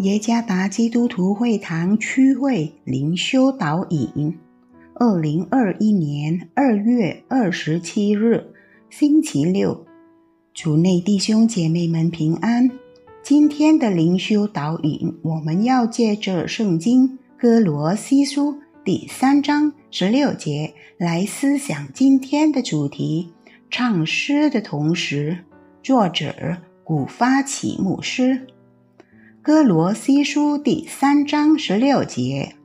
耶加达基督徒会堂区会灵修导引，二零二一年二月二十七日，星期六，主内弟兄姐妹们平安。今天的灵修导引，我们要借着圣经哥罗西书第三章十六节来思想今天的主题。唱诗的同时，作者古发起牧师。哥罗西书第三章十六节，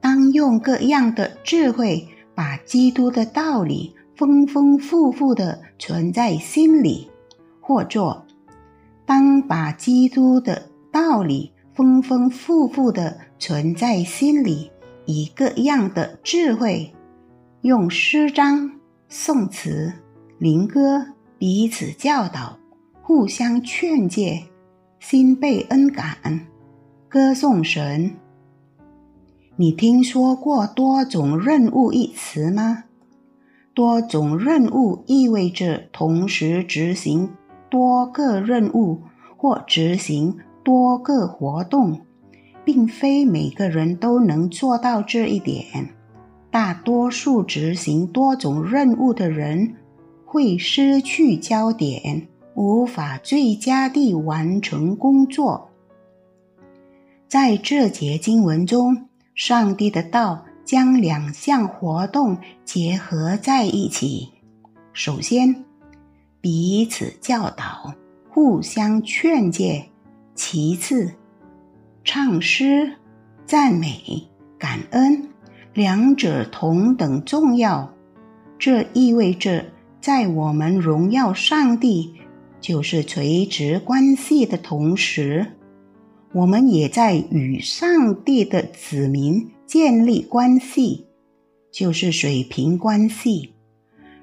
当用各样的智慧，把基督的道理丰丰富富的存在心里；或作，当把基督的道理丰丰富富的存在心里，以各样的智慧，用诗章、颂词、灵歌彼此教导，互相劝诫。心被恩感，歌颂神。你听说过“多种任务”一词吗？多种任务意味着同时执行多个任务或执行多个活动，并非每个人都能做到这一点。大多数执行多种任务的人会失去焦点。无法最佳地完成工作。在这节经文中，上帝的道将两项活动结合在一起：首先，彼此教导、互相劝诫；其次，唱诗、赞美、感恩，两者同等重要。这意味着，在我们荣耀上帝。就是垂直关系的同时，我们也在与上帝的子民建立关系，就是水平关系。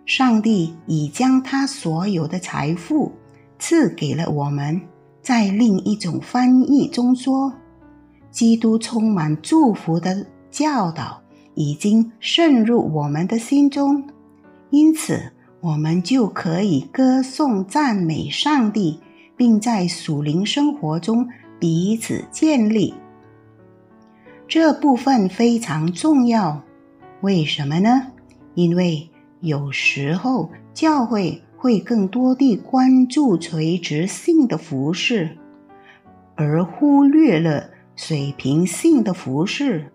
上帝已将他所有的财富赐给了我们。在另一种翻译中说，基督充满祝福的教导已经渗入我们的心中，因此。我们就可以歌颂赞美上帝，并在属灵生活中彼此建立。这部分非常重要。为什么呢？因为有时候教会会更多地关注垂直性的服饰，而忽略了水平性的服饰。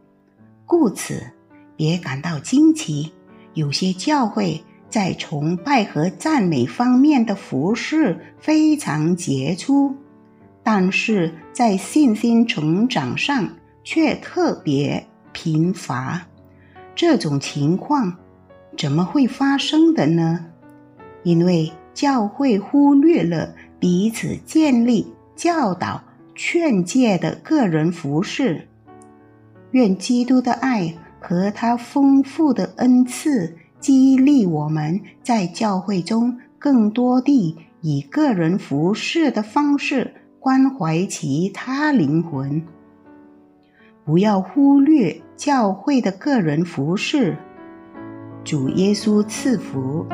故此，别感到惊奇。有些教会。在崇拜和赞美方面的服饰非常杰出，但是在信心成长上却特别贫乏。这种情况怎么会发生的呢？因为教会忽略了彼此建立、教导、劝诫的个人服饰。愿基督的爱和他丰富的恩赐。激励我们在教会中更多地以个人服侍的方式关怀其他灵魂，不要忽略教会的个人服侍。主耶稣赐福。